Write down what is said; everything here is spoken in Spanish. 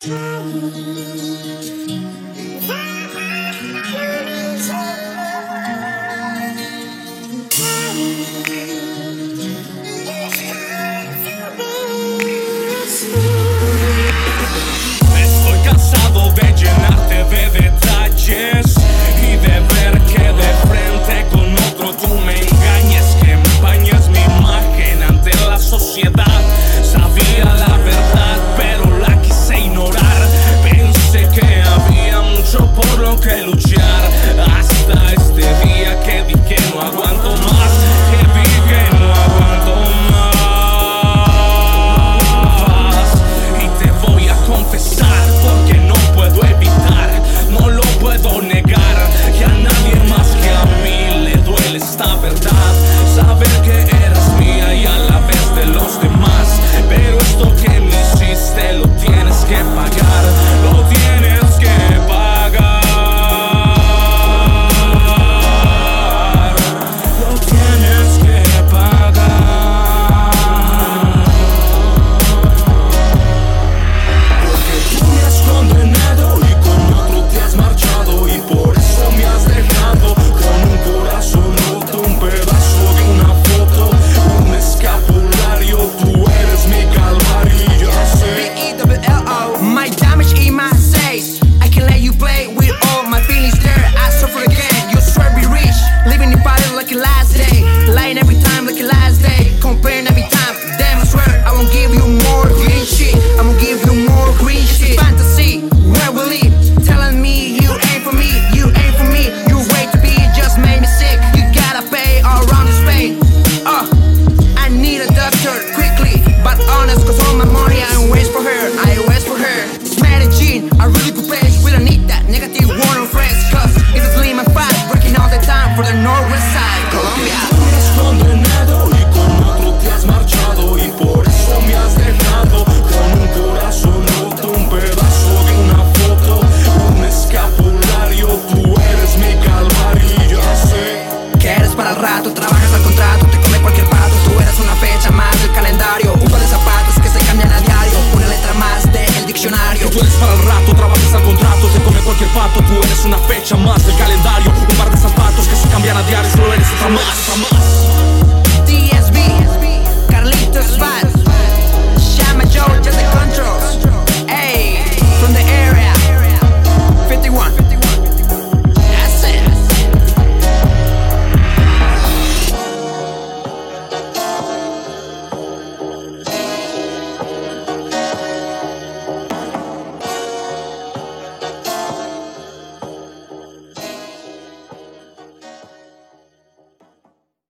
Tiny. una fecha más del calendario. Un par de zapatos que se cambian a diario, solo eres otra más